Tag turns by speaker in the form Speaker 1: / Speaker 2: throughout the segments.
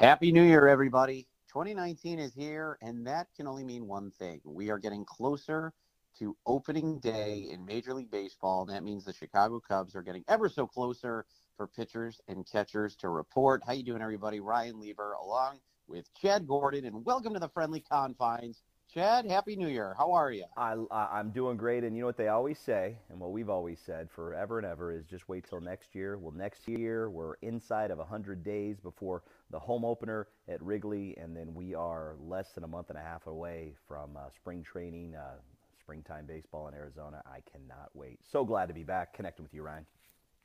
Speaker 1: Happy New Year, everybody. 2019 is here, and that can only mean one thing. We are getting closer to opening day in Major League Baseball, and that means the Chicago Cubs are getting ever so closer for pitchers and catchers to report. How you doing, everybody? Ryan Lieber along with Chad Gordon, and welcome to the Friendly Confines. Chad, Happy New Year. How are you?
Speaker 2: I, I'm doing great, and you know what they always say, and what we've always said forever and ever is just wait till next year. Well, next year we're inside of 100 days before the home opener at Wrigley, and then we are less than a month and a half away from uh, spring training, uh, springtime baseball in Arizona. I cannot wait. So glad to be back connecting with you, Ryan.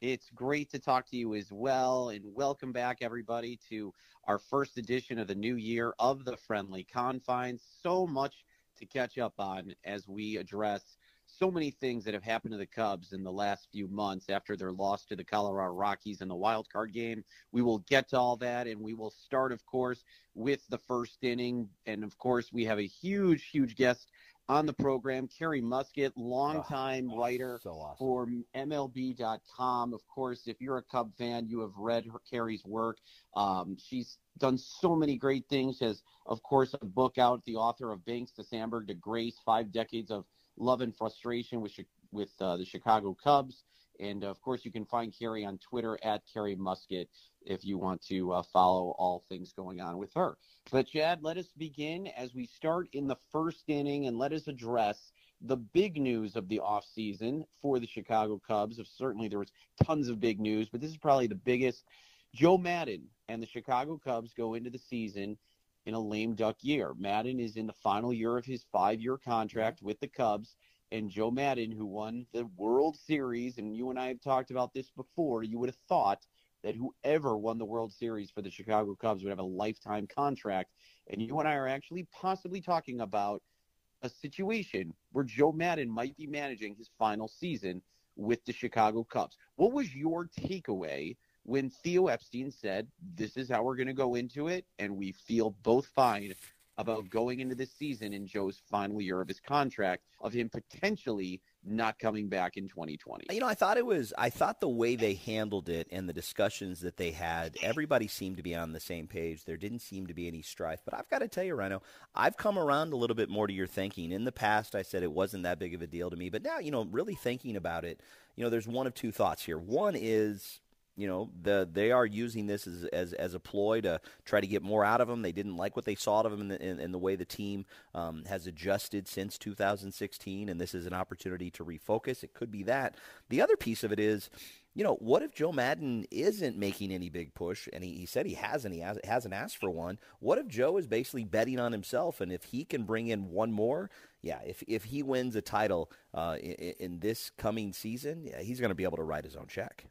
Speaker 1: It's great to talk to you as well. And welcome back, everybody, to our first edition of the new year of the Friendly Confines. So much to catch up on as we address so many things that have happened to the Cubs in the last few months after their loss to the Colorado Rockies in the wild card game. We will get to all that, and we will start, of course, with the first inning. And of course, we have a huge, huge guest on the program, Carrie Muskat, longtime oh, writer
Speaker 2: so awesome.
Speaker 1: for MLB.com. Of course, if you're a Cub fan, you have read her, Carrie's work. Um, she's done so many great things. Has, of course, a book out, the author of Banks to Sandberg to Grace, Five Decades of Love and Frustration with, with uh, the Chicago Cubs. And of course, you can find Carrie on Twitter at Carrie Muskat if you want to uh, follow all things going on with her. But, Chad, let us begin as we start in the first inning and let us address the big news of the offseason for the Chicago Cubs. Certainly there was tons of big news, but this is probably the biggest. Joe Maddon and the Chicago Cubs go into the season in a lame duck year. Maddon is in the final year of his five-year contract with the Cubs, and Joe Maddon, who won the World Series, and you and I have talked about this before, you would have thought that whoever won the World Series for the Chicago Cubs would have a lifetime contract. And you and I are actually possibly talking about a situation where Joe Maddon might be managing his final season with the Chicago Cubs. What was your takeaway when Theo Epstein said, This is how we're going to go into it, and we feel both fine about going into this season in Joe's final year of his contract, of him potentially not coming back in 2020.
Speaker 2: You know, I thought it was, I thought the way they handled it and the discussions that they had, everybody seemed to be on the same page. There didn't seem to be any strife. But I've got to tell you, Rhino, I've come around a little bit more to your thinking. In the past, I said it wasn't that big of a deal to me. But now, you know, really thinking about it, you know, there's one of two thoughts here. One is you know the, they are using this as, as, as a ploy to try to get more out of him. They didn't like what they saw of him in the, in, in the way the team um, has adjusted since 2016, and this is an opportunity to refocus. It could be that. The other piece of it is, you know, what if Joe Maddon isn't making any big push, and he, he said he hasn't, he has, hasn't asked for one. What if Joe is basically betting on himself, and if he can bring in one more, yeah, if if he wins a title uh, in, in this coming season, yeah, he's going to be able to write his own check.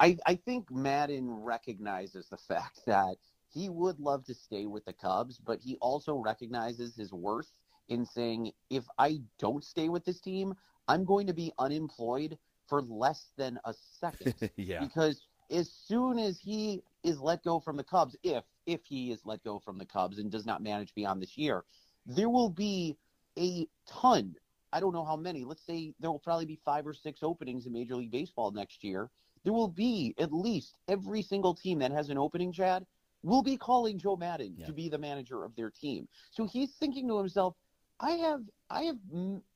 Speaker 1: I, I think Maddon recognizes the fact that he would love to stay with the Cubs, but he also recognizes his worth in saying, if I don't stay with this team, I'm going to be unemployed for less than a second.
Speaker 2: yeah.
Speaker 1: Because as soon as he is let go from the Cubs, if if he is let go from the Cubs and does not manage beyond this year, there will be a ton. I don't know how many. Let's say there will probably be five or six openings in Major League Baseball next year there will be at least every single team that has an opening, Chad, will be calling Joe Maddon yeah. to be the manager of their team. So he's thinking to himself, I have I have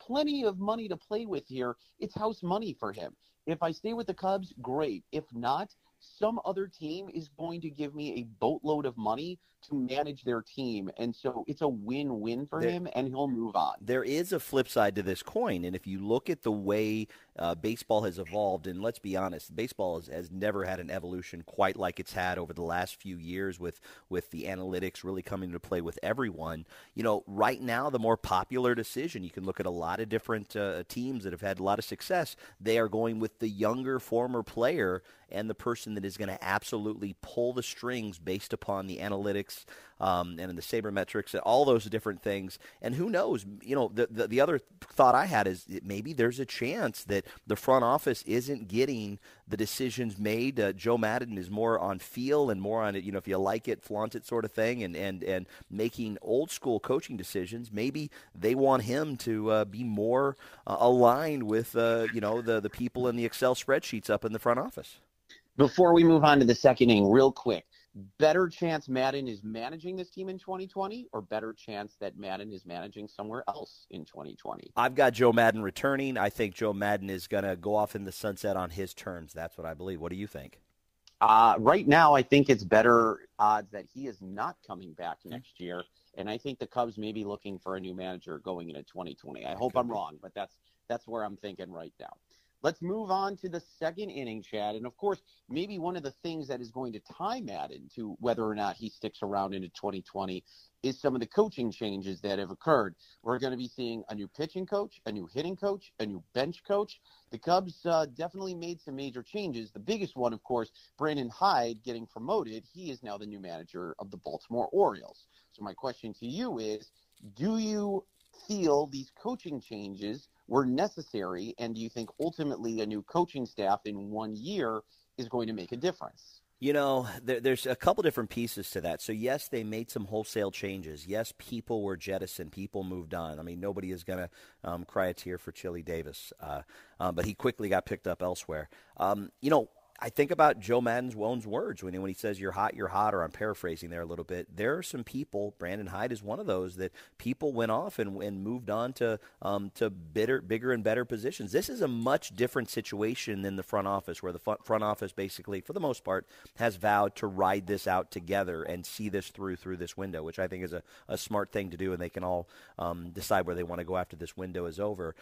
Speaker 1: plenty of money to play with here. It's house money for him. If I stay with the Cubs, great. If not, some other team is going to give me a boatload of money to manage their team. And so it's a win win for there, him, and he'll move on.
Speaker 2: There is a flip side to this coin. And if you look at the way uh, baseball has evolved, and let's be honest, baseball has, has, never had an evolution quite like it's had over the last few years with, with the analytics really coming into play with everyone. You know, right now, the more popular decision, you can look at a lot of different uh, teams that have had a lot of success. They are going with the younger former player and the person that is going to absolutely pull the strings based upon the analytics um, and in the sabermetrics and all those different things. And who knows? You know, the, the, the other thought I had is maybe there's a chance that the front office isn't getting the decisions made. Uh, Joe Maddon is more on feel and more on it. You know, if you like it, flaunt it, sort of thing, and and and making old school coaching decisions. Maybe they want him to uh, be more uh, aligned with uh, you know the the people in the Excel spreadsheets up in the front office.
Speaker 1: Before we move on to the second inning, real quick, better chance Maddon is managing this team in 2020 or better chance that Maddon is managing somewhere else in 2020?
Speaker 2: I've got Joe Maddon returning. I think Joe Maddon is going to go off in the sunset on his terms. That's what I believe. What do you think?
Speaker 1: Uh, right now, I think it's better odds that he is not coming back next year, and I think the Cubs may be looking for a new manager going into 2020. I hope I'm wrong, but that's that's where I'm thinking right now. Let's move on to the second inning, Chad. And of course, maybe one of the things that is going to tie Maddon to whether or not he sticks around into 2020 is some of the coaching changes that have occurred. We're going to be seeing a new pitching coach, a new hitting coach, a new bench coach. The Cubs uh, definitely made some major changes. The biggest one, of course, Brandon Hyde getting promoted. He is now the new manager of the Baltimore Orioles. So my question to you is, do you feel these coaching changes were necessary? And do you think ultimately a new coaching staff in one year is going to make a difference?
Speaker 2: You know, there, there's a couple different pieces to that. So, yes, they made some wholesale changes. Yes, people were jettisoned. People moved on. I mean, nobody is going to um, cry a tear for Chili Davis, uh, uh, but he quickly got picked up elsewhere. Um, you know, I think about Joe Maddon's own words when he, when he says "you're hot, you're hot," or I'm paraphrasing there a little bit. There are some people. Brandon Hyde is one of those that people went off and, and moved on to um, to bitter, bigger and better positions. This is a much different situation than the front office, where the front office basically, for the most part, has vowed to ride this out together and see this through through this window, which I think is a, a smart thing to do, and they can all um, decide where they want to go after this window is over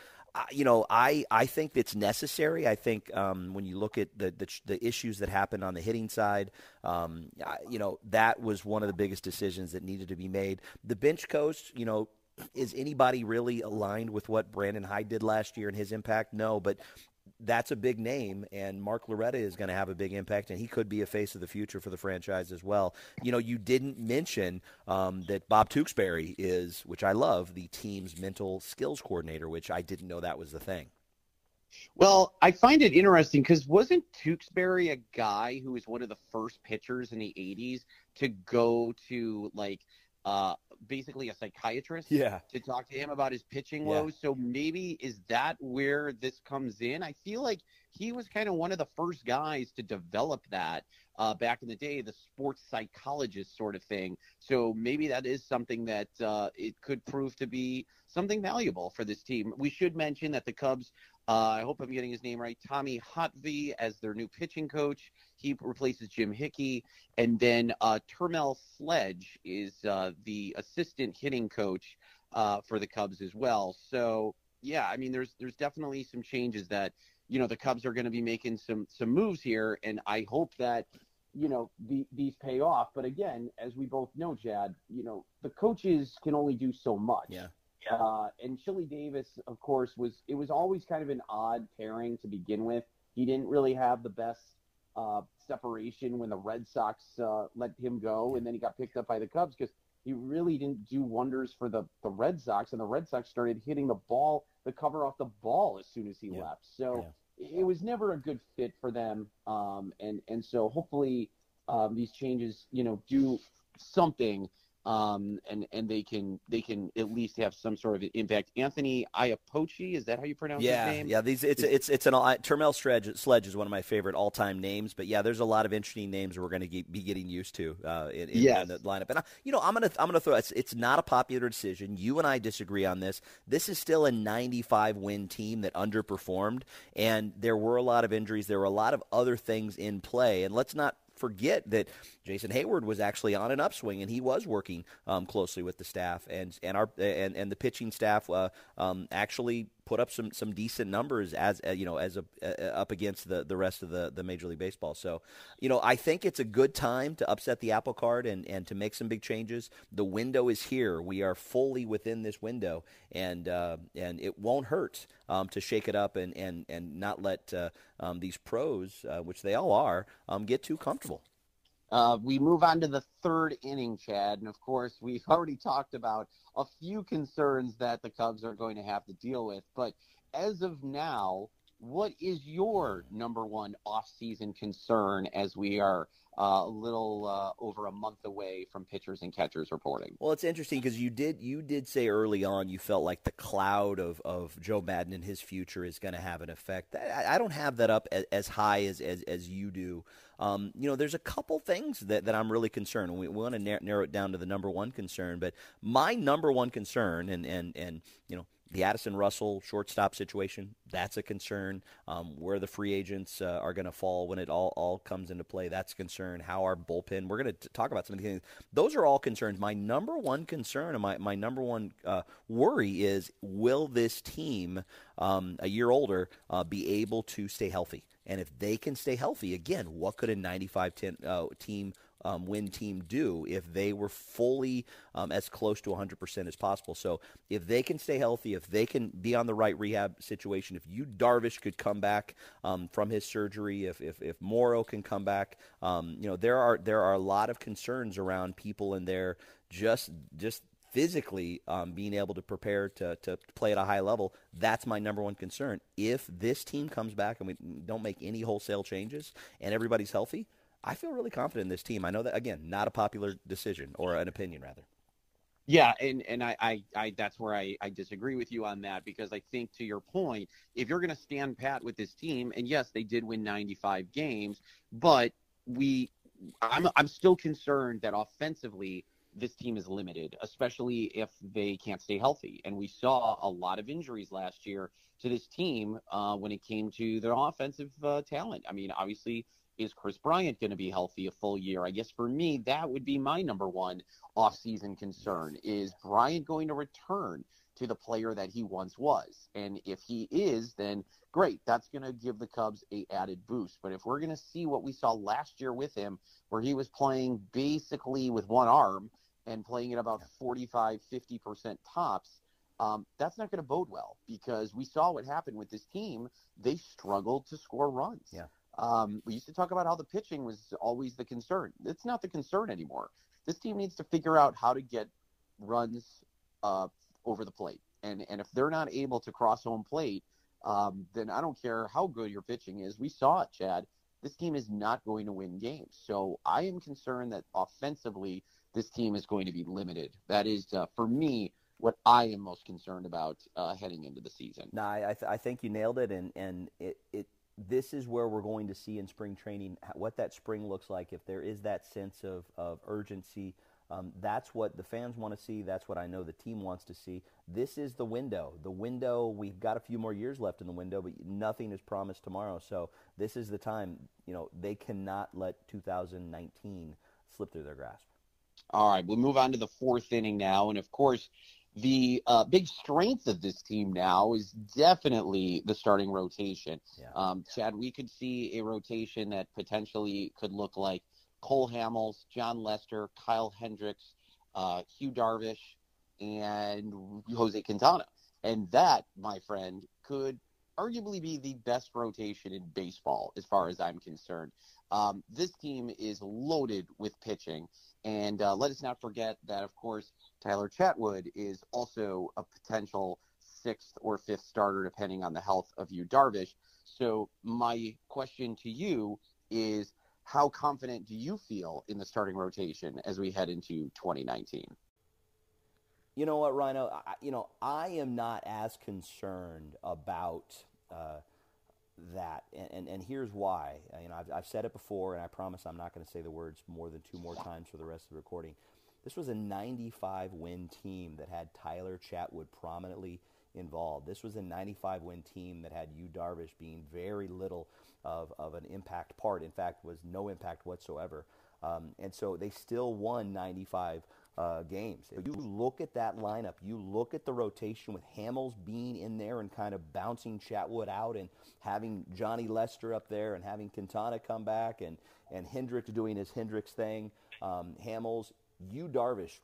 Speaker 2: you know, I, I think it's necessary. I think um, when you look at the, the, the issues that happened on the hitting side, um, you know, that was one of the biggest decisions that needed to be made. The bench coach, you know, is anybody really aligned with what Brandon Hyde did last year and his impact? No, but that's a big name, and Mark Loretta is going to have a big impact, and he could be a face of the future for the franchise as well. You know, you didn't mention um, that Bob Tewksbury is, which I love, the team's mental skills coordinator, which I didn't know that was the thing.
Speaker 1: Well, I find it interesting because wasn't Tewksbury a guy who was one of the first pitchers in the 80s to go to like uh, basically a psychiatrist
Speaker 2: yeah.
Speaker 1: to talk to him about his pitching yeah. woes. So maybe is that where this comes in? I feel like he was kind of one of the first guys to develop that uh, back in the day, the sports psychologist sort of thing. So maybe that is something that uh, it could prove to be something valuable for this team. We should mention that the Cubs uh, I hope I'm getting his name right. Tommy Hottovy as their new pitching coach. He replaces Jim Hickey. And then uh, Terrmel Sledge is uh, the assistant hitting coach uh, for the Cubs as well. So, yeah, I mean, there's there's definitely some changes that, you know, the Cubs are going to be making some, some moves here. And I hope that, you know, the, these pay off. But again, as we both know, Jad, you know, the coaches can only do so much.
Speaker 2: Yeah.
Speaker 1: Uh, and Chili Davis, of course, was it was always kind of an odd pairing to begin with. He didn't really have the best uh, separation when the Red Sox uh, let him go, and then he got picked up by the Cubs because he really didn't do wonders for the, the Red Sox, and the Red Sox started hitting the ball, the cover off the ball as soon as he yeah. left. So yeah. it was never a good fit for them, um, and and so hopefully um, these changes, you know, do something um, and and they can they can at least have some sort of impact. Anthony Iapoce, is that how you pronounce
Speaker 2: yeah,
Speaker 1: his name?
Speaker 2: Yeah, these it's it's it's an Terrmel Sledge, Sledge is one of my favorite all time names, but yeah, there's a lot of interesting names we're going to be getting used to uh, in, yes. in, the lineup. And I, you know, I'm gonna I'm gonna throw it's it's not a popular decision. You and I disagree on this. This is still a 95 win team that underperformed, and there were a lot of injuries. There were a lot of other things in play, and let's not forget that Jason Heyward was actually on an upswing and he was working um, closely with the staff and and our and, and the pitching staff uh, um, actually put up some some decent numbers as uh, you know as a, uh, up against the the rest of the the Major League Baseball. So you know I think it's a good time to upset the apple cart and and to make some big changes. The window is here. We are fully within this window, and uh, and it won't hurt um, to shake it up and and and not let uh, um, these pros, uh, which they all are, um, get too comfortable.
Speaker 1: Uh, we move on to the third inning, Chad. And of course, we've already talked about a few concerns that the Cubs are going to have to deal with. But as of now, what is your number one off-season concern as we are uh, a little uh, over a month away from pitchers and catchers reporting?
Speaker 2: Well, it's interesting because you did you did say early on you felt like the cloud of, of Joe Maddon and his future is going to have an effect. I, I, don't have that up as, as high as, as, as you do. Um, you know, there's a couple things that, that I'm really concerned. We, we want to narrow it down to the number one concern, but my number one concern, and and and you know, the Addison Russell shortstop situation, that's a concern. Um, where the free agents uh, are going to fall when it all, all comes into play, that's a concern. How our bullpen, we're going to talk about some of these things. Those are all concerns. My number one concern and my, my number one uh, worry is will this team, um, a year older, uh, be able to stay healthy? And if they can stay healthy, again, what could a 95 10, uh, team um, win team do if they were fully um, as close to 100% as possible. So if they can stay healthy, if they can be on the right rehab situation, if Yu Darvish could come back um, from his surgery, if, if, if Morrow can come back, um, you know, there are, there are a lot of concerns around people in there just, just physically um, being able to prepare to, to play at a high level, that's my number one concern. If this team comes back and we don't make any wholesale changes and everybody's healthy, I feel really confident in this team. I know that again, not a popular decision or an opinion rather.
Speaker 1: Yeah, and and I, I, I that's where I, I disagree with you on that because I think to your point, if you're going to stand pat with this team, and yes, they did win 95 games, but we, I'm I'm still concerned that offensively this team is limited, especially if they can't stay healthy. And we saw a lot of injuries last year to this team uh, when it came to their offensive uh, talent. I mean, obviously is Kris Bryant going to be healthy a full year? I guess for me, that would be my number one offseason concern. Is Bryant going to return to the player that he once was? And if he is, then great. That's going to give the Cubs a added boost. But if we're going to see what we saw last year with him, where he was playing basically with one arm and playing at about 45, 50% tops, um, that's not going to bode well because we saw what happened with this team. They struggled to score runs.
Speaker 2: Yeah.
Speaker 1: Um, we used to talk about how the pitching was always the concern. It's not the concern anymore. This team needs to figure out how to get runs uh, over the plate. And, and if they're not able to cross home plate, um, then I don't care how good your pitching is. We saw it, Chad. This team is not going to win games. So I am concerned that offensively, this team is going to be limited. That is, uh, for me, what I am most concerned about uh, heading into the season.
Speaker 2: No, I, th- I think you nailed it, and and it, it this is where we're going to see in spring training what that spring looks like. If there is that sense of, of urgency, um, that's what the fans want to see. That's what I know the team wants to see. This is the window. The window, we've got a few more years left in the window, but nothing is promised tomorrow. So this is the time, you know, they cannot let 2019 slip through their grasp.
Speaker 1: All right, we'll move on to the fourth inning now. And of course, the uh, big strength of this team now is definitely the starting rotation.
Speaker 2: Yeah.
Speaker 1: Um, Chad, we could see a rotation that potentially could look like Cole Hamels, Jon Lester, Kyle Hendricks, uh, Yu Darvish, and Jose Quintana. And that, my friend, could arguably be the best rotation in baseball as far as I'm concerned. Um, this team is loaded with pitching. And uh, let us not forget that, of course, Tyler Chatwood is also a potential sixth or fifth starter, depending on the health of Yu Darvish. So, my question to you is how confident do you feel in the starting rotation as we head into 2019?
Speaker 2: You know what, Rhino? I, you know, I am not as concerned about uh, that, and, and, and, here's why. You know, I've, I've said it before, and I promise I'm not going to say the words more than two more times for the rest of the recording. This was a 95 win team that had Tyler Chatwood prominently involved. This was a 95 win team that had Yu Darvish being very little of, of an impact part. In fact, was no impact whatsoever. Um, and so they still won 95 uh, games. If you look at that lineup, you look at the rotation with Hamels being in there and kind of bouncing Chatwood out and having Johnny Lester up there and having Quintana come back and, and Hendricks doing his Hendricks thing. Um, Hamels, Yu Darvish,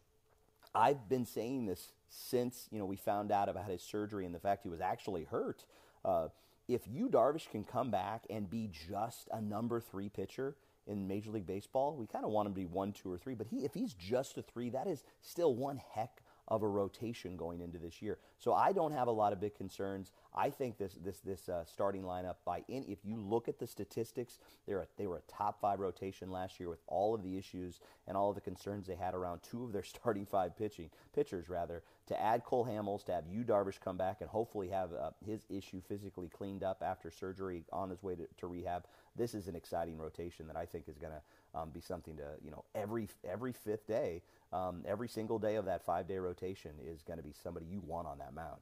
Speaker 2: I've been saying this since you know we found out about his surgery and the fact he was actually hurt. Uh, if Yu Darvish can come back and be just a number three pitcher in Major League Baseball, we kind of want him to be one, two, or three. But he, if he's just a three, that is still one heck of a rotation going into this year. So I don't have a lot of big concerns. I think this this this uh, starting lineup by any if you look at the statistics, they're a, they were a top five rotation last year with all of the issues and all of the concerns they had around two of their starting five pitching pitchers rather. To add Cole Hamels, to have Yu Darvish come back and hopefully have uh, his issue physically cleaned up after surgery on his way to, to rehab. This is an exciting rotation that I think is going to um, be something to you know every every fifth day, um, every single day of that five day rotation is going to be somebody you want on that mound.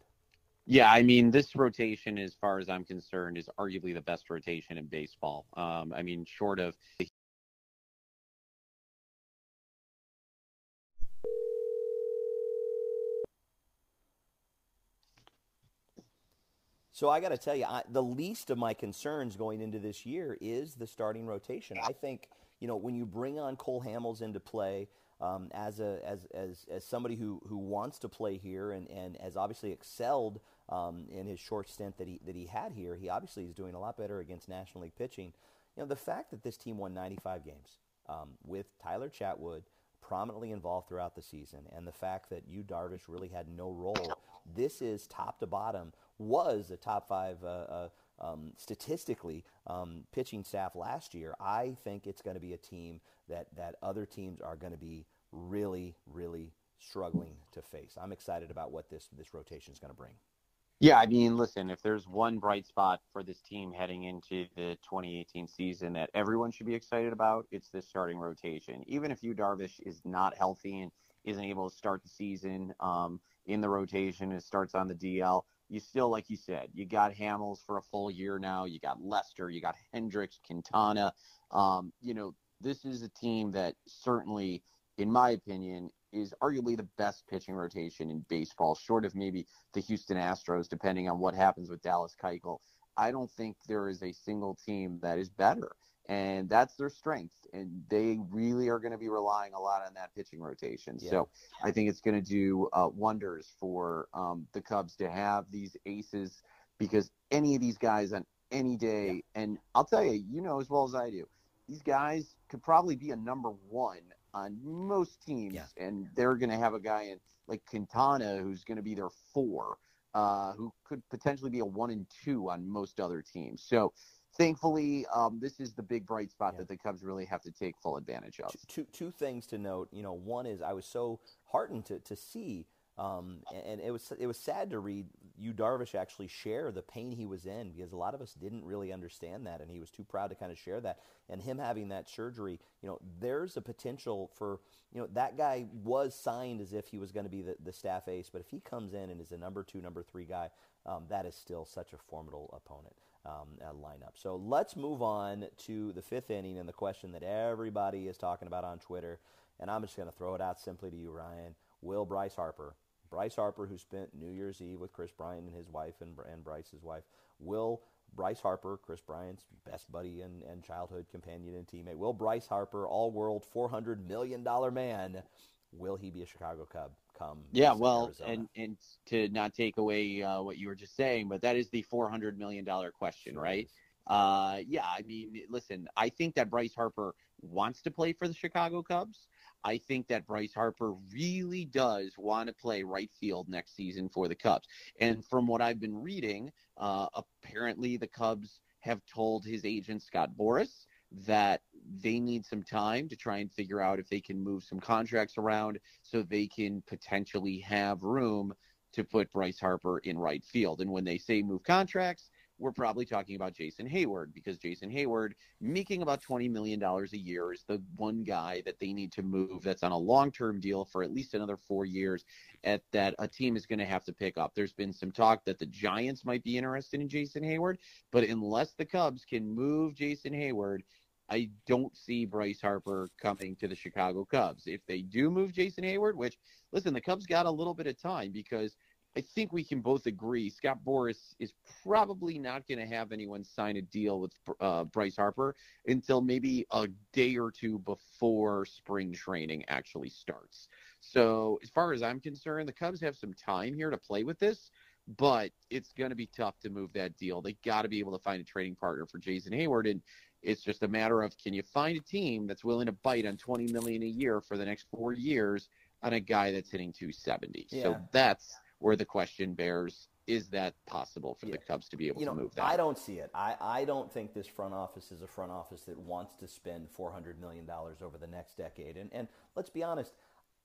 Speaker 1: Yeah, I mean, this rotation, as far as I'm concerned, is arguably the best rotation in baseball. Um, I mean, short of.
Speaker 2: So I got to tell you, I, the least of my concerns going into this year is the starting rotation. I think you know when you bring on Cole Hamels into play um, as a as, as as somebody who who wants to play here and and has obviously excelled um, in his short stint that he that he had here. He obviously is doing a lot better against National League pitching. You know, the fact that this team won 95 games um, with Tyler Chatwood prominently involved throughout the season, and the fact that Yu Darvish really had no role. This is top to bottom was a top five. Uh, uh, um, statistically, um, pitching staff last year, I think it's going to be a team that, that other teams are going to be really, really struggling to face. I'm excited about what this this rotation is going to bring.
Speaker 1: Yeah, I mean, listen, if there's one bright spot for this team heading into the 2018 season that everyone should be excited about, it's this starting rotation. Even if Yu Darvish is not healthy and isn't able to start the season um, in the rotation, it starts on the DL. You still, like you said, you got Hamels for a full year now. You got Lester, you got Hendricks, Quintana. Um, you know, this is a team that certainly, in my opinion, is arguably the best pitching rotation in baseball, short of maybe the Houston Astros, depending on what happens with Dallas Keuchel. I don't think there is a single team that is better, and that's their strength. And they really are going to be relying a lot on that pitching rotation. Yeah. So I think it's going to do uh, wonders for um, the Cubs to have these aces because any of these guys on any day, yeah. and I'll tell you, you know as well as I do, these guys could probably be a number one on most teams, yeah. and they're going to have a guy in like Quintana who's going to be their four, uh, who could potentially be a one and two on most other teams. So thankfully, um, this is the big bright spot yeah. that the Cubs really have to take full advantage of.
Speaker 2: Two, two, two things to note. You know, one is I was so heartened to, to see um, and it was it was sad to read Yu Darvish actually share the pain he was in because a lot of us didn't really understand that, and he was too proud to kind of share that. And him having that surgery, you know, there's a potential for you know that guy was signed as if he was going to be the, the staff ace, but if he comes in and is a number two, number three guy, um, that is still such a formidable opponent. Um, uh, lineup. So let's move on to the fifth inning and the question that everybody is talking about on Twitter. And I'm just going to throw it out simply to you, Ryan. Will Bryce Harper Bryce Harper, who spent New Year's Eve with Kris Bryant and his wife and, and Bryce's wife, will Bryce Harper, Kris Bryant's best buddy and, and childhood companion and teammate, will Bryce Harper, all world $400 million man, will he be a Chicago Cub? Come
Speaker 1: yeah, well, Arizona? and and to not take away uh, what you were just saying, but that is the four hundred million dollar question, sure right? Uh, yeah, I mean, listen, I think that Bryce Harper wants to play for the Chicago Cubs. I think that Bryce Harper really does want to play right field next season for the Cubs. And from what I've been reading, uh, apparently the Cubs have told his agent, Scott Boras, that they need some time to try and figure out if they can move some contracts around so they can potentially have room to put Bryce Harper in right field. And when they say move contracts, we're probably talking about Jason Heyward because Jason Heyward making about $20 million a year is the one guy that they need to move that's on a long term deal for at least another four years at that a team is going to have to pick up. There's been some talk that the Giants might be interested in Jason Heyward, but unless the Cubs can move Jason Heyward, I don't see Bryce Harper coming to the Chicago Cubs. If they do move Jason Heyward, which listen, the Cubs got a little bit of time because I think we can both agree Scott Boras is probably not going to have anyone sign a deal with uh, Bryce Harper until maybe a day or two before spring training actually starts. So, as far as I'm concerned, the Cubs have some time here to play with this, but it's going to be tough to move that deal. They got to be able to find a trading partner for Jason Heyward, and it's just a matter of can you find a team that's willing to bite on 20 million a year for the next four years on a guy that's hitting 270. Yeah. So that's where the question bears is that possible for yeah. the Cubs to be able
Speaker 2: you know,
Speaker 1: to move that?
Speaker 2: I don't see it. I, I don't think this front office is a front office that wants to spend $400 million over the next decade. And, and let's be honest,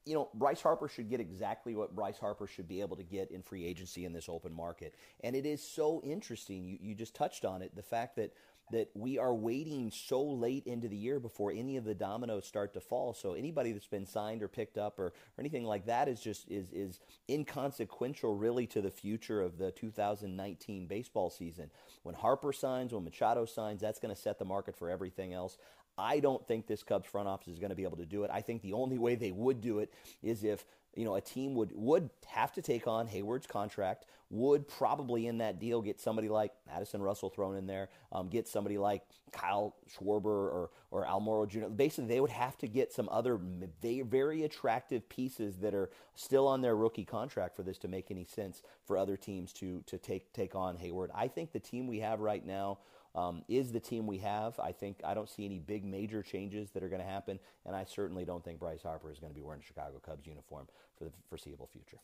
Speaker 2: you know, Bryce Harper should get exactly what Bryce Harper should be able to get in free agency in this open market. And it is so interesting. You, you just touched on it the fact that that we are waiting so late into the year before any of the dominoes start to fall. So anybody that's been signed or picked up or, or anything like that is just is is inconsequential really to the future of the 2019 baseball season. When Harper signs, when Machado signs, that's going to set the market for everything else. I don't think this Cubs front office is going to be able to do it. I think the only way they would do it is if you know a team would would have to take on Heyward's contract, would probably in that deal get somebody like Addison Russell thrown in there, um, get somebody like Kyle Schwarber or or Almora Jr. Basically, they would have to get some other very attractive pieces that are still on their rookie contract for this to make any sense for other teams to to take take on Heyward. I think the team we have right now um, is the team we have. I think I don't see any big major changes that are going to happen, and I certainly don't think Bryce Harper is going to be wearing a Chicago Cubs uniform for the foreseeable future.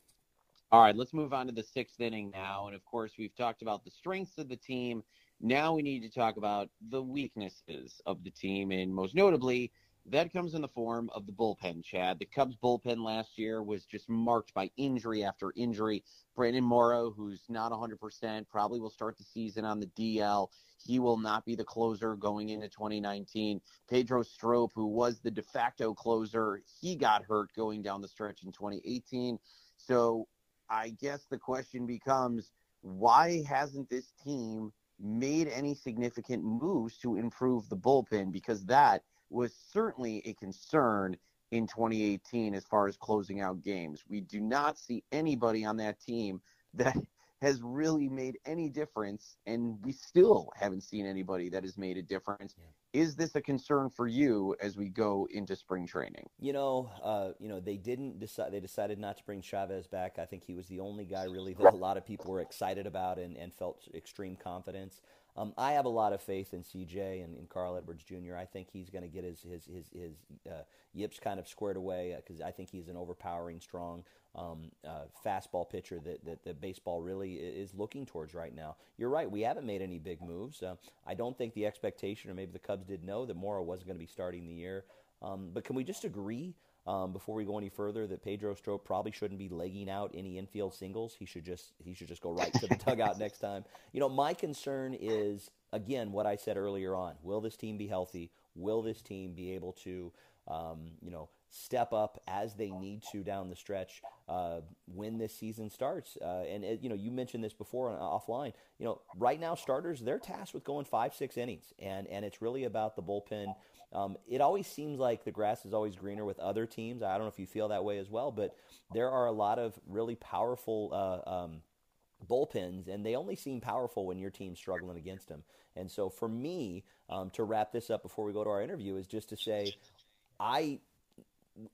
Speaker 1: All right, let's move on to the sixth inning now. And of course, we've talked about the strengths of the team. Now we need to talk about the weaknesses of the team, and most notably, that comes in the form of the bullpen, Chad. The Cubs bullpen last year was just marked by injury after injury. Brandon Morrow, who's not 100%, probably will start the season on the DL. He will not be the closer going into 2019. Pedro Strop, who was the de facto closer, he got hurt going down the stretch in 2018. So I guess the question becomes why hasn't this team made any significant moves to improve the bullpen? Because that – was certainly a concern in 2018 as far as closing out games. We do not see anybody on that team that has really made any difference, and we still haven't seen anybody that has made a difference. Yeah. Is this a concern for you as we go into spring training?
Speaker 2: You know, uh, you know, they didn't decide. They decided not to bring Chavez back. I think he was the only guy really that a lot of people were excited about and, and felt extreme confidence. Um, I have a lot of faith in CJ and, in Carl Edwards Jr. I think he's going to get his his his, his uh, yips kind of squared away because uh, I think he's an overpowering, strong um, uh, fastball pitcher that, that the baseball really is looking towards right now. You're right. We haven't made any big moves. Uh, I don't think the expectation, or maybe the Cubs did know that Morrow wasn't going to be starting the year. Um, but can we just agree um, before we go any further that Pedro Strop probably shouldn't be legging out any infield singles. He should just he should just go right to the dugout next time. You know, my concern is again what I said earlier on. Will this team be healthy? Will this team be able to um, you know step up as they need to down the stretch uh, when this season starts. Uh, and uh, you know, you mentioned this before on, offline. You know, right now starters they're tasked with going five, six innings, and and it's really about the bullpen um, it always seems like the grass is always greener with other teams. I don't know if you feel that way as well, but there are a lot of really powerful uh, um, bullpens, and they only seem powerful when your team's struggling against them. And so, for me, um, to wrap this up before we go to our interview, is just to say, I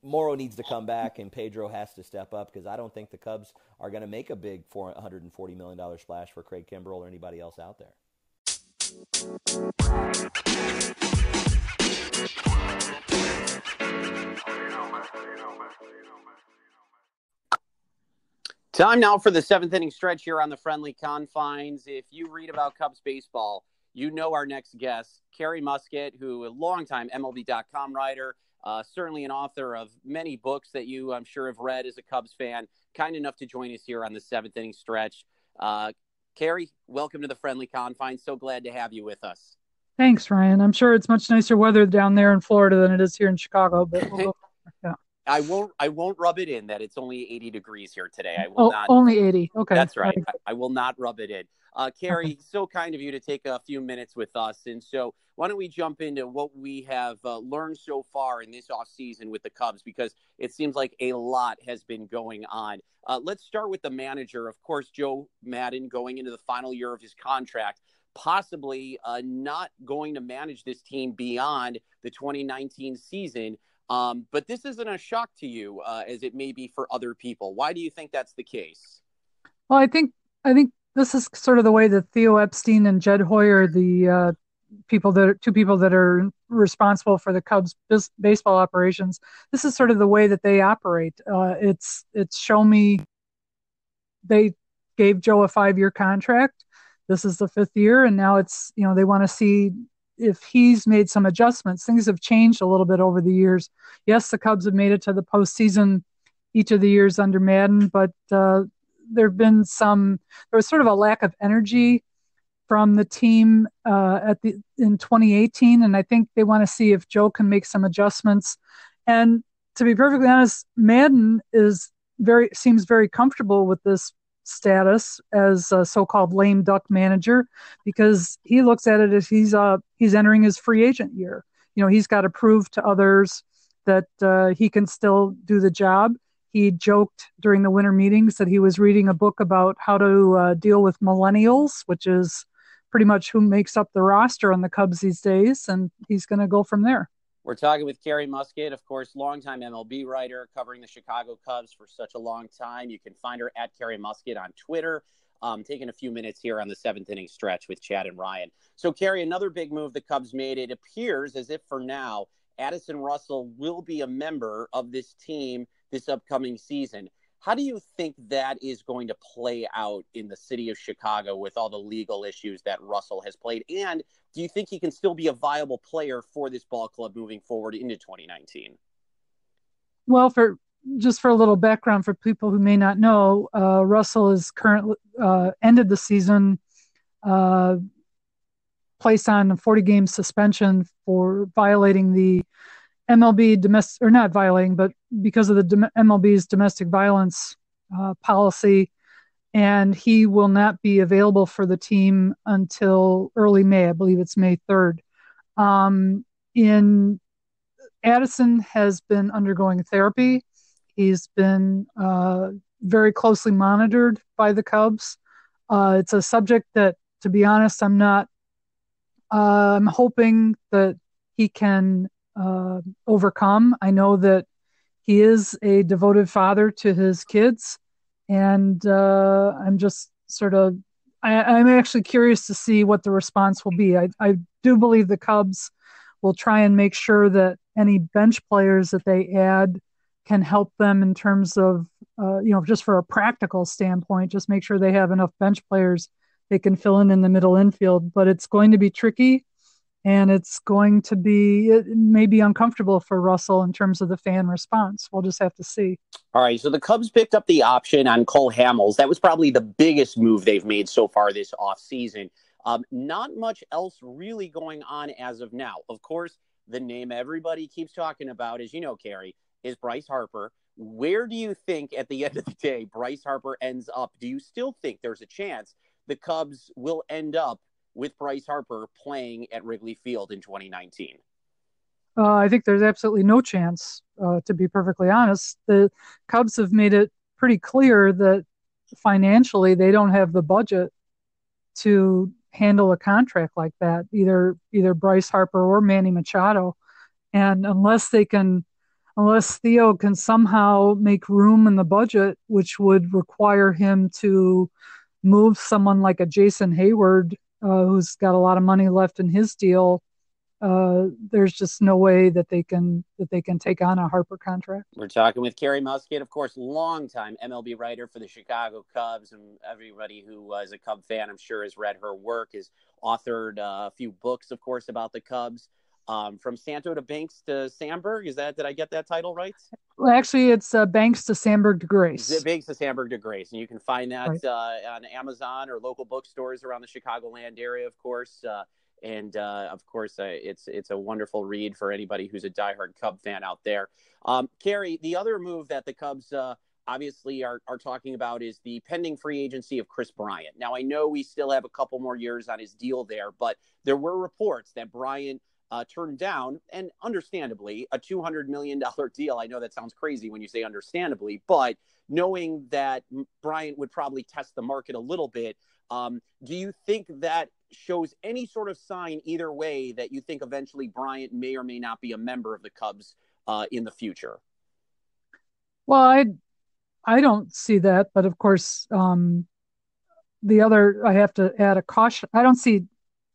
Speaker 2: Morrow needs to come back and Pedro has to step up because I don't think the Cubs are going to make a big $440 million splash for Craig Kimbrel or anybody else out there.
Speaker 1: Time now for the seventh inning stretch here on the friendly confines. If you read about Cubs baseball, you know our next guest, Carrie Muskat, who a longtime MLB.com writer, uh, certainly an author of many books that you, I'm sure, have read as a Cubs fan. Kind enough to join us here on the seventh inning stretch. Uh, Carrie, welcome to the friendly confines. So glad to have you with us.
Speaker 3: Thanks, Ryan. I'm sure it's much nicer weather down there in Florida than it is here in Chicago, but we'll
Speaker 1: yeah. I won't. I won't rub it in that it's only 80 degrees here today. I will oh, not.
Speaker 3: Only 80. Okay.
Speaker 1: That's right. I, I, will not rub it in. Uh, Carrie, so kind of you to take a few minutes with us, and so why don't we jump into what we have uh, learned so far in this off season with the Cubs because it seems like a lot has been going on. Uh, let's start with the manager, of course, Joe Maddon, going into the final year of his contract possibly uh, not going to manage this team beyond the 2019 season. Um, but this isn't a shock to you, uh, as it may be for other people. Why do you think that's the case?
Speaker 3: Well, I think I think this is sort of the way that Theo Epstein and Jed Hoyer, the uh, people that are, two people that are responsible for the Cubs bis- baseball operations, this is sort of the way that they operate. Uh, it's it's show me. They gave Joe a five year contract. This is the fifth year, and now it's you know they want to see if he's made some adjustments. Things have changed a little bit over the years. Yes, the Cubs have made it to the postseason each of the years under Maddon but uh, there have been some. There was sort of a lack of energy from the team uh, at the in 2018, and I think they want to see if Joe can make some adjustments. And to be perfectly honest, Maddon is very seems very comfortable with this status as a so-called lame duck manager because he looks at it as he's uh he's entering his free agent year. You know, he's got to prove to others that uh, he can still do the job. He joked during the winter meetings that he was reading a book about how to uh, deal with millennials, which is pretty much who makes up the roster on the Cubs these days, and he's going to go from there.
Speaker 1: We're talking with Carrie Muskat, of course, longtime MLB writer covering the Chicago Cubs for such a long time. You can find her at Carrie Muskat on Twitter. Um, taking a few minutes here on the seventh inning stretch with Chad and Ryan. So, Carrie, another big move the Cubs made. It appears as if for now, Addison Russell will be a member of this team this upcoming season. How do you think that is going to play out in the city of Chicago with all the legal issues that Russell has played? And do you think he can still be a viable player for this ball club moving forward into 2019?
Speaker 3: Well, for just for a little background for people who may not know, uh, Russell is currently uh, ended the season uh, placed on a 40 game suspension for violating the MLB domestic, or not violating, but because of the MLB's domestic violence uh, policy, and he will not be available for the team until early May. I believe it's May 3rd. Um, in Addison has been undergoing therapy. He's been uh, very closely monitored by the Cubs. Uh, it's a subject that, to be honest, I'm not. Uh, I'm hoping that he can uh, overcome. I know that he is a devoted father to his kids, and uh, I'm just sort of I, am actually curious to see what the response will be. I, I do believe the Cubs will try and make sure that any bench players that they add can help them in terms of uh, you know just for a practical standpoint, just make sure they have enough bench players they can fill in in the middle infield. But it's going to be tricky and it's going to be it may be uncomfortable for Russell in terms of the fan response. We'll just have to see.
Speaker 1: All right, so the Cubs picked up the option on Cole Hamels. That was probably the biggest move they've made so far this offseason. Um, not much else really going on as of now. Of course, the name everybody keeps talking about, as you know, Carrie, is Bryce Harper. Where do you think at the end of the day Bryce Harper ends up? Do you still think there's a chance the Cubs will end up with Bryce Harper playing at Wrigley Field in 2019? Uh,
Speaker 3: I think there's absolutely no chance, uh, to be perfectly honest. The Cubs have made it pretty clear that financially they don't have the budget to handle a contract like that, either either Bryce Harper or Manny Machado. And unless they can, unless Theo can somehow make room in the budget, which would require him to move someone like a Jason Heyward uh, who's got a lot of money left in his deal, uh, there's just no way that they can that they can take on a Harper contract.
Speaker 1: We're talking with Carrie Muskat, of course, longtime MLB writer for the Chicago Cubs, and everybody who is a Cub fan, I'm sure, has read her work. Has authored uh, a few books, of course, about the Cubs. Um, from Santo to Banks to Sandberg. Is that did I get that title right?
Speaker 3: Well, actually, it's uh, Banks to Sandberg to Grace.
Speaker 1: Banks to Sandberg to Grace, and you can find that right. uh, on Amazon or local bookstores around the Chicagoland area, of course. Uh, and uh, of course, uh, it's it's a wonderful read for anybody who's a diehard Cub fan out there. Um, Carrie, the other move that the Cubs uh, obviously are, are talking about is the pending free agency of Kris Bryant. Now, I know we still have a couple more years on his deal there, but there were reports that Bryant uh, turned down, and understandably, a $200 million deal. I know that sounds crazy when you say understandably, but knowing that Bryant would probably test the market a little bit, um, do you think that shows any sort of sign either way that you think eventually Bryant may or may not be a member of the Cubs uh, in the future?
Speaker 3: Well, I I don't see that, but of course, um, the other I have to add a caution. I don't see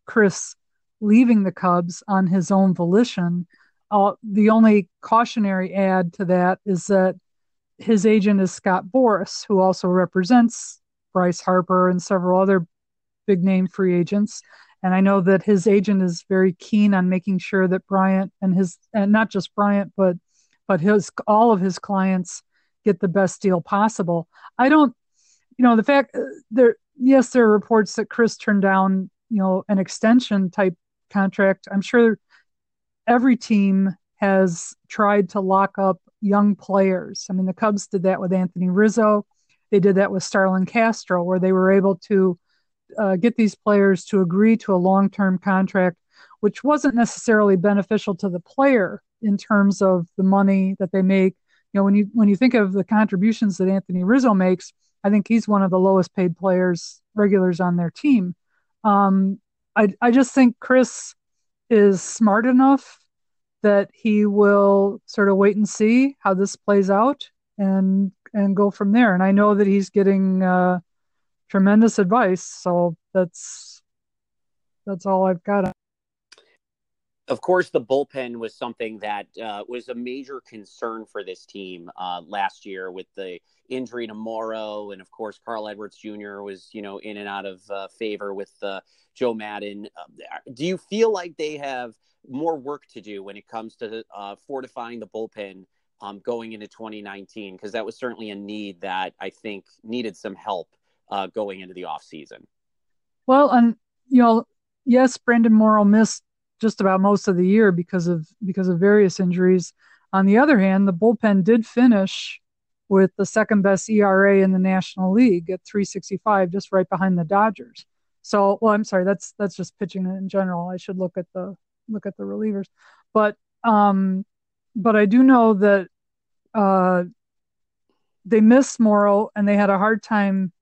Speaker 3: Kris leaving the Cubs on his own volition. Uh, the only cautionary add to that is that his agent is Scott Boras, who also represents Bryce Harper and several other big name free agents. And I know that his agent is very keen on making sure that Bryant and his, and not just Bryant, but but his all of his clients get the best deal possible. I don't, you know, the fact uh, there, yes, there are reports that Kris turned down, you know, an extension type contract. I'm sure every team has tried to lock up young players. I mean, the Cubs did that with Anthony Rizzo. They did that with Starlin Castro, where they were able to uh, get these players to agree to a long term contract, which wasn't necessarily beneficial to the player in terms of the money that they make. You know, when you when you think of the contributions that Anthony Rizzo makes, I think he's one of the lowest paid players regulars on their team. Um, I I just think Kris is smart enough that he will sort of wait and see how this plays out and and go from there. And I know that he's getting uh, tremendous advice, so that's that's all I've got.
Speaker 1: Of course, the bullpen was something that uh, was a major concern for this team uh, last year with the injury to Morrow, and of course, Carl Edwards Jr. was you know in and out of uh, favor with uh, Joe Maddon. Uh, do you feel like they have more work to do when it comes to uh, fortifying the bullpen um, going into 2019? Because that was certainly a need that I think needed some help uh, going into the off season.
Speaker 3: Well, and you know, yes, Brandon Morrow missed just about most of the year because of because of various injuries. On the other hand, the bullpen did finish with the second best ERA in the National League at 365, just right behind the Dodgers. So, well, I'm sorry, that's that's just pitching in general. I should look at the look at the relievers, but um, but I do know that uh, they missed Morrow and they had a hard time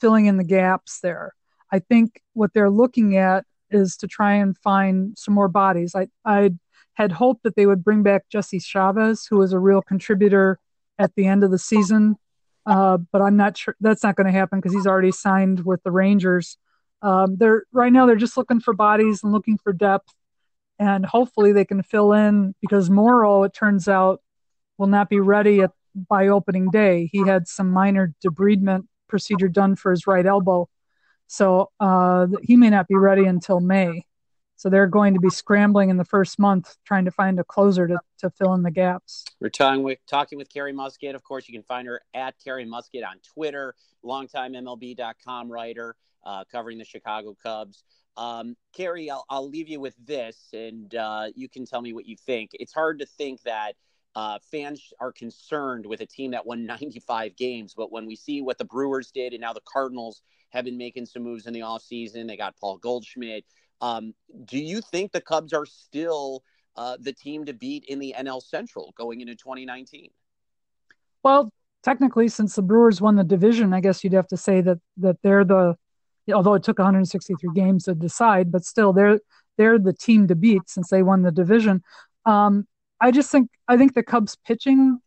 Speaker 3: filling in the gaps there. I think what they're looking at is to try and find some more bodies. I I had hoped that they would bring back Jesse Chavez, who was a real contributor at the end of the season, uh, but I'm not sure that's not going to happen because he's already signed with the Rangers. Um, they're right now they're just looking for bodies and looking for depth, and hopefully they can fill in because Morrow, it turns out, will not be ready at, by opening day. He had some minor debridement procedure done for his right elbow, so uh, he may not be ready until May. So they're going to be scrambling in the first month trying to find a closer to, to fill in the gaps.
Speaker 1: We're talking with, talking with Carrie Muskat. Of course, you can find her at Carrie Muskat on Twitter, longtime MLB.com writer uh, covering the Chicago Cubs. Um, Carrie, I'll, I'll leave you with this, and uh, you can tell me what you think. It's hard to think that uh, fans are concerned with a team that won 95 games, but when we see what the Brewers did, and now the Cardinals have been making some moves in the offseason, they got Paul Goldschmidt. Um, do you think the Cubs are still uh, the team to beat in the NL Central going into 2019?
Speaker 3: Well, technically, since the Brewers won the division, I guess you'd have to say that that they're the although it took 163 games to decide, but still they're they're the team to beat since they won the division. Um, I just think I think the Cubs pitching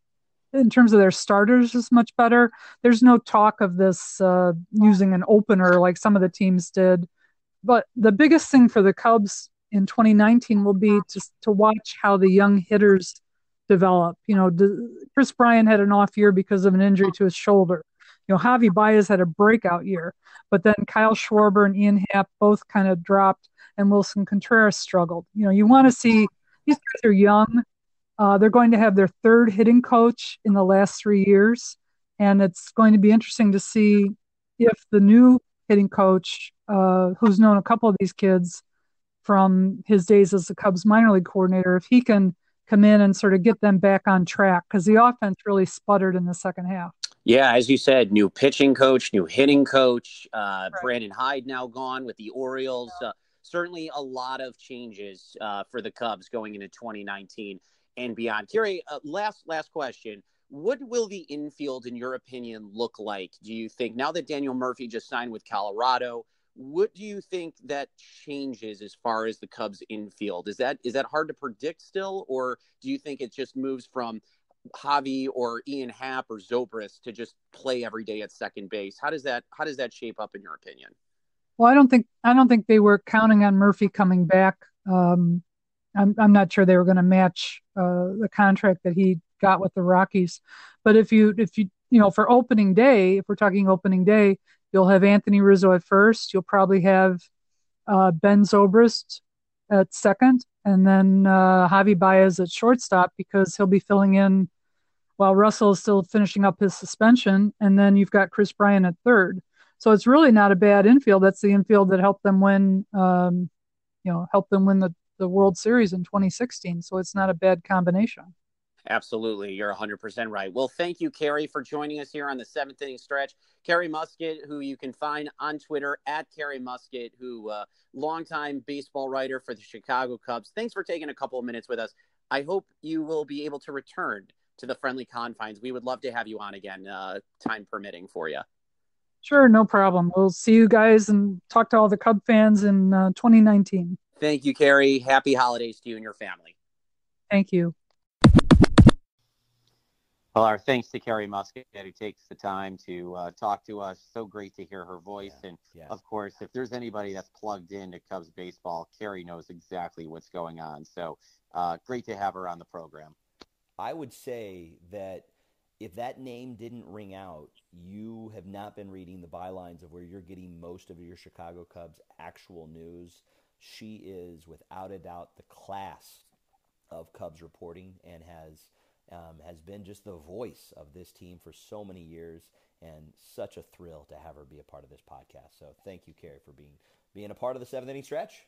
Speaker 3: in terms of their starters is much better. There's no talk of this uh, using an opener like some of the teams did. But the biggest thing for the Cubs in 2019 will be to to watch how the young hitters develop. You know, Kris Bryant had an off year because of an injury to his shoulder. You know, Javi Baez had a breakout year. But then Kyle Schwarber and Ian Happ both kind of dropped, and Willson Contreras struggled. You know, you want to see these guys are young. Uh, they're going to have their third hitting coach in the last three years, and it's going to be interesting to see if the new hitting coach, uh, who's known a couple of these kids from his days as the Cubs minor league coordinator, if he can come in and sort of get them back on track because the offense really sputtered in the second half.
Speaker 1: Yeah, as you said, new pitching coach, new hitting coach. Uh, right. Brandon Hyde now gone with the Orioles. Uh, certainly a lot of changes uh, for the Cubs going into 2019 and beyond. Carrie, uh, last last question. What will the infield, in your opinion, look like? Do you think now that Daniel Murphy just signed with Colorado? What do you think that changes as far as the Cubs infield? Is that is that hard to predict still, or do you think it just moves from Javi or Ian Happ or Zobrist to just play every day at second base. How does that how does that shape up in your opinion?
Speaker 3: Well, I don't think I don't think they were counting on Murphy coming back. Um, I'm I'm not sure they were going to match uh, the contract that he got with the Rockies. But if you if you you know for opening day, if we're talking opening day, You'll have Anthony Rizzo at first. You'll probably have uh, Ben Zobrist at second, and then uh, Javi Baez at shortstop because he'll be filling in while Russell is still finishing up his suspension. And then you've got Kris Bryant at third. So it's really not a bad infield. That's the infield that helped them win, um, you know, helped them win the, the World Series in 2016. So it's not a bad combination.
Speaker 4: Absolutely. You're 100% right. Well, thank you, Carrie, for joining us here on the seventh inning stretch. Carrie Muskat, who you can find on Twitter at Carrie Muskat, who uh, longtime baseball writer for the Chicago Cubs. Thanks for taking a couple of minutes with us. I hope you will be able to return to the friendly confines. We would love to have you on again, uh, time permitting for you.
Speaker 3: Sure, no problem. We'll see you guys and talk to all the Cub fans in uh, 2019.
Speaker 4: Thank you, Carrie. Happy holidays to you and your family.
Speaker 3: Thank you.
Speaker 1: Well, our thanks to Carrie Muskat, who takes the time to uh, talk to us. So great to hear her voice. Yeah, and yeah. of course, if there's anybody that's plugged into Cubs baseball, Carrie knows exactly what's going on. So uh, great to have her on the program.
Speaker 2: I would say that if that name didn't ring out, you have not been reading the bylines of where you're getting most of your Chicago Cubs actual news. She is, without a doubt, the class of Cubs reporting and has um, has been just the voice of this team for so many years, and such a thrill to have her be a part of this podcast. So thank you, Carrie, for being being a part of the seventh inning stretch.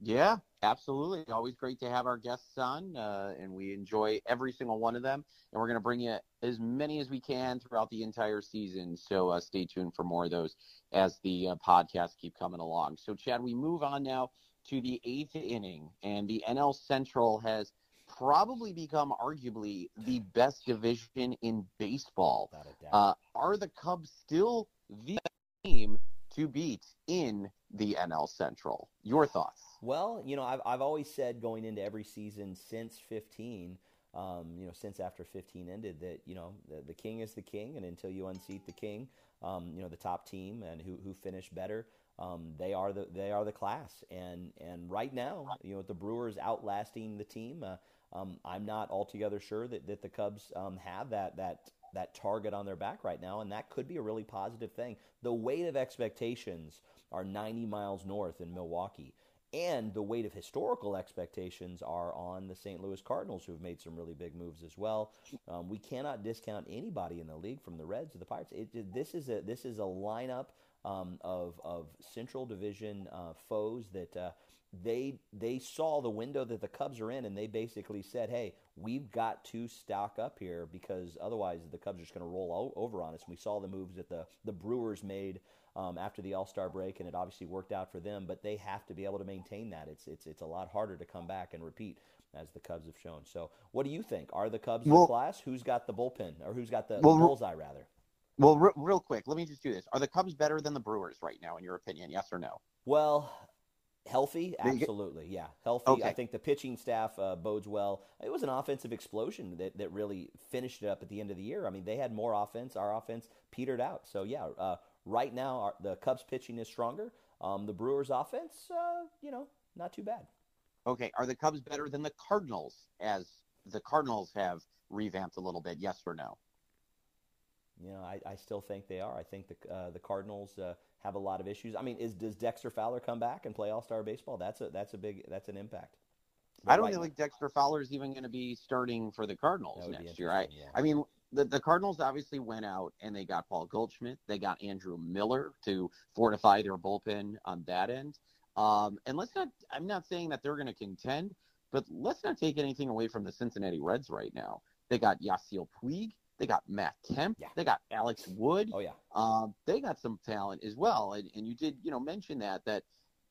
Speaker 1: Yeah, absolutely. Always great to have our guests on, uh, and we enjoy every single one of them. And we're going to bring you as many as we can throughout the entire season. So uh, stay tuned for more of those as the uh, podcasts keep coming along. So, Chad, we move on now to the eighth inning, and the NL Central has – probably become arguably the best division in baseball. Uh, are the Cubs still the team to beat in the NL Central? Your thoughts?
Speaker 2: Well, you know, I've, I've always said going into every season since 15, um, you know, since after 15 ended, that, you know, the, the, king is the king, and until you unseat the king, um, you know, the top team and who, who finished better, um, they are the they are the class, and and right now, you know, the Brewers outlasting the team. Uh, um, I'm not altogether sure that, that the Cubs um, have that that that target on their back right now, and that could be a really positive thing. The weight of expectations are 90 miles north in Milwaukee, and the weight of historical expectations are on the St. Louis Cardinals, who have made some really big moves as well. Um, we cannot discount anybody in the league, from the Reds to the Pirates. It, this is a this is a lineup um, of of Central Division uh, foes that. Uh, they they saw the window that the Cubs are in, and they basically said, "Hey, we've got to stock up here because otherwise the Cubs are just going to roll over on us." And we saw the moves that the the Brewers made um, after the All Star break, and it obviously worked out for them. But they have to be able to maintain that. It's it's it's a lot harder to come back and repeat as the Cubs have shown. So, what do you think? Are the Cubs well, the class? Who's got the bullpen, or who's got the, well, the bullseye rather?
Speaker 1: Well, re- real quick, let me just do this. Are the Cubs better than the Brewers right now, in your opinion? Yes or no?
Speaker 2: Well, Healthy, absolutely, yeah, healthy. Okay. I think the pitching staff uh, bodes well. It was an offensive explosion that, that really finished it up at the end of the year. I mean, they had more offense. Our offense petered out. So yeah, uh, right now our, the Cubs pitching is stronger. Um, the Brewers offense, uh, you know, not too bad.
Speaker 1: Okay, are the Cubs better than the Cardinals as the Cardinals have revamped a little bit? Yes or no?
Speaker 2: You know, I, I still think they are. I think the uh, the Cardinals uh, have a lot of issues. I mean, is does Dexter Fowler come back and play All Star baseball? That's a that's a big that's an impact.
Speaker 1: But I don't right think now, Dexter Fowler is even going to be starting for the Cardinals next year. I yeah. I mean, the, the Cardinals obviously went out and they got Paul Goldschmidt. They got Andrew Miller to fortify their bullpen on that end. Um, and let's not, I'm not saying that they're going to contend, but let's not take anything away from the Cincinnati Reds right now. They got Yasiel Puig. They got Matt Kemp. Yeah. They got Alex Wood.
Speaker 2: Oh yeah.
Speaker 1: Um, they got some talent as well. And, and you did, you know, mention that that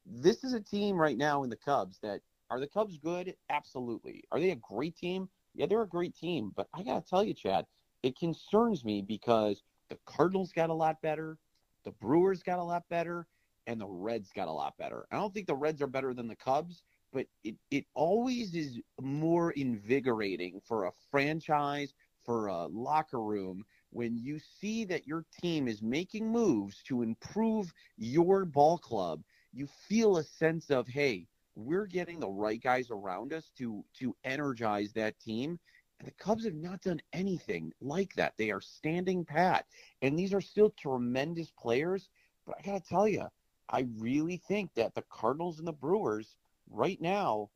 Speaker 1: this is a team right now in the Cubs that are the Cubs good? Absolutely. Are they a great team? Yeah, they're a great team. But I gotta tell you, Chad, it concerns me because the Cardinals got a lot better, the Brewers got a lot better, and the Reds got a lot better. I don't think the Reds are better than the Cubs, but it, it always is more invigorating for a franchise for a locker room when you see that your team is making moves to improve your ball club, you feel a sense of, hey, we're getting the right guys around us to to energize that team. And the Cubs have not done anything like that. They are standing pat. And these are still tremendous players. But I got to tell you, I really think that the Cardinals and the Brewers right now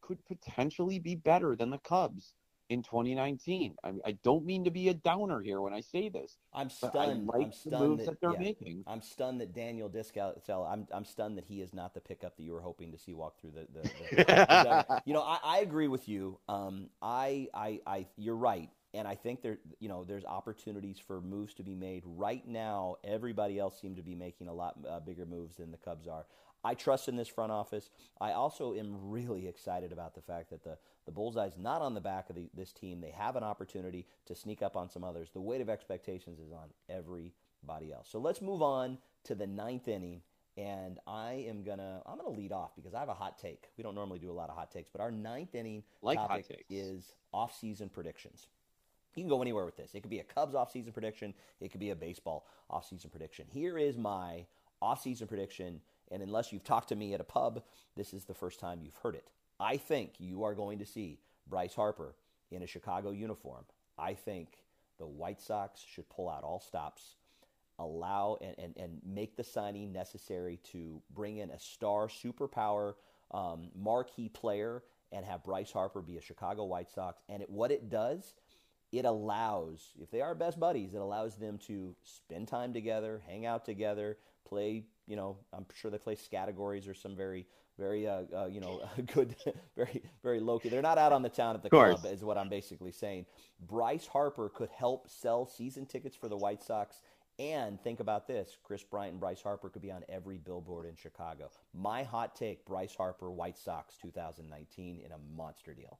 Speaker 1: could potentially be better than the Cubs in 2019. I, I, don't mean to be a downer here when I say this.
Speaker 2: I'm stunned. Like
Speaker 1: I'm
Speaker 2: stunned
Speaker 1: that, that, they're yeah, making.
Speaker 2: I'm stunned that Daniel Discal. I'm I'm stunned that he is not the pickup that you were hoping to see walk through the. the, the you know, I, I, agree with you. Um, I, I I you're right, and I think there you know there's opportunities for moves to be made right now. Everybody else seems to be making a lot uh, bigger moves than the Cubs are. I trust in this front office. I also am really excited about the fact that the, the bullseye's not on the back of the, this team. They have an opportunity to sneak up on some others. The weight of expectations is on everybody else. So let's move on to the ninth inning. And I am gonna I'm gonna lead off because I have a hot take. We don't normally do a lot of hot takes, but our ninth inning
Speaker 1: like
Speaker 2: topic is off-season predictions. You can go anywhere with this. It could be a Cubs off-season prediction. It could be a baseball off-season prediction. Here is my off-season prediction and unless you've talked to me at a pub, this is the first time you've heard it. I think you are going to see Bryce Harper in a Chicago uniform. I think the White Sox should pull out all stops, allow and, and, and make the signing necessary to bring in a star superpower um, marquee player and have Bryce Harper be a Chicago White Sox. And it, what it does, it allows, if they are best buddies, it allows them to spend time together, hang out together, play you know, I'm sure they play categories or some very, very, uh, uh, you know, good, very, very low key. They're not out on the town at the club, is what I'm basically saying. Bryce Harper could help sell season tickets for the White Sox. And think about this Kris Bryant and Bryce Harper could be on every billboard in Chicago. My hot take Bryce Harper, White Sox 2019 in a monster deal.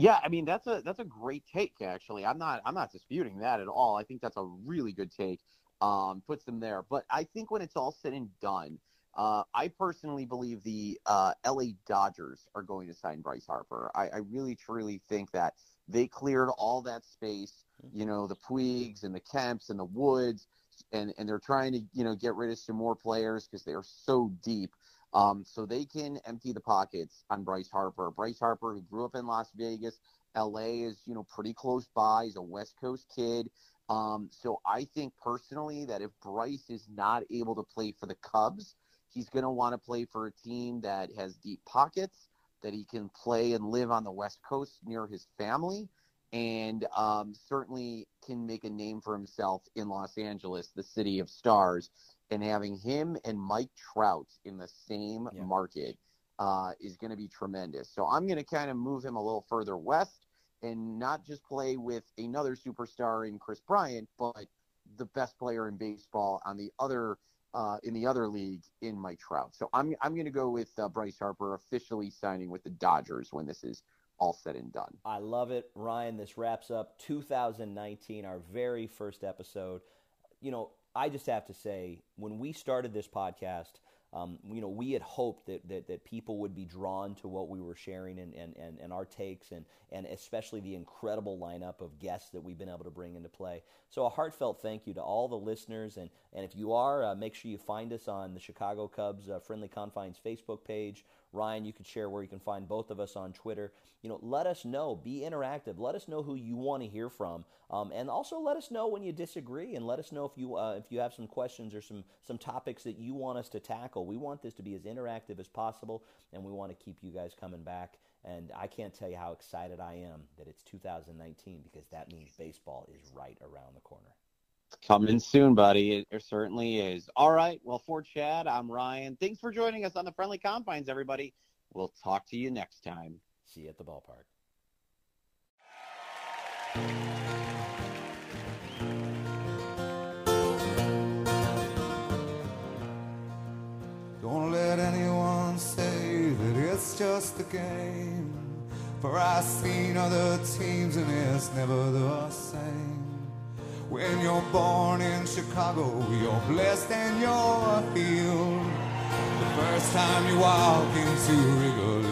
Speaker 1: Yeah, I mean that's a that's a great take actually. I'm not I'm not disputing that at all. I think that's a really good take um, puts them there. But I think when it's all said and done, uh, I personally believe the uh, LA Dodgers are going to sign Bryce Harper. I, I, really truly think that they cleared all that space, mm-hmm. you know, the Puigs and the Kemps and the Woods, and, and they're trying to, you know, get rid of some more players because they are so deep. Um, so they can empty the pockets on Bryce Harper. Bryce Harper, who grew up in Las Vegas, LA is, you know, pretty close by. He's a West Coast kid. Um, so I think personally that if Bryce is not able to play for the Cubs, he's going to want to play for a team that has deep pockets, that he can play and live on the West Coast near his family, and um, certainly can make a name for himself in Los Angeles, the city of stars. And having him and Mike Trout in the same yeah. market uh, is going to be tremendous. So I'm going to kind of move him a little further west and not just play with another superstar in Kris Bryant, but the best player in baseball on the other uh, in the other league in Mike Trout. So I'm I'm going to go with uh, Bryce Harper officially signing with the Dodgers when this is all said and done.
Speaker 2: I love it, Ryan. This wraps up 2019, our very first episode. You know, I just have to say, when we started this podcast, um, you know, we had hoped that, that, that people would be drawn to what we were sharing and, and, and, and our takes and, and especially the incredible lineup of guests that we've been able to bring into play. So a heartfelt thank you to all the listeners. And, and if you are, uh, make sure you find us on the Chicago Cubs uh, Friendly Confines Facebook page Ryan, you could share where you can find both of us on Twitter. You know, let us know. Be interactive. Let us know who you want to hear from, um, and also let us know when you disagree, and let us know if you uh, if you have some questions or some some topics that you want us to tackle. We want this to be as interactive as possible, and we want to keep you guys coming back. And I can't tell you how excited I am that it's 2019 because that means baseball is right around the corner.
Speaker 1: Coming soon, buddy. It, certainly is. All right. Well, for Chad, I'm Ryan. Thanks for joining us on the Friendly Confines, everybody. We'll talk to you next time.
Speaker 2: See you at the ballpark. Don't let anyone say that it's just a game. For I've seen other teams and it's never the same. When you're born in Chicago, you're blessed and you're healed. The first time you walk into Wrigley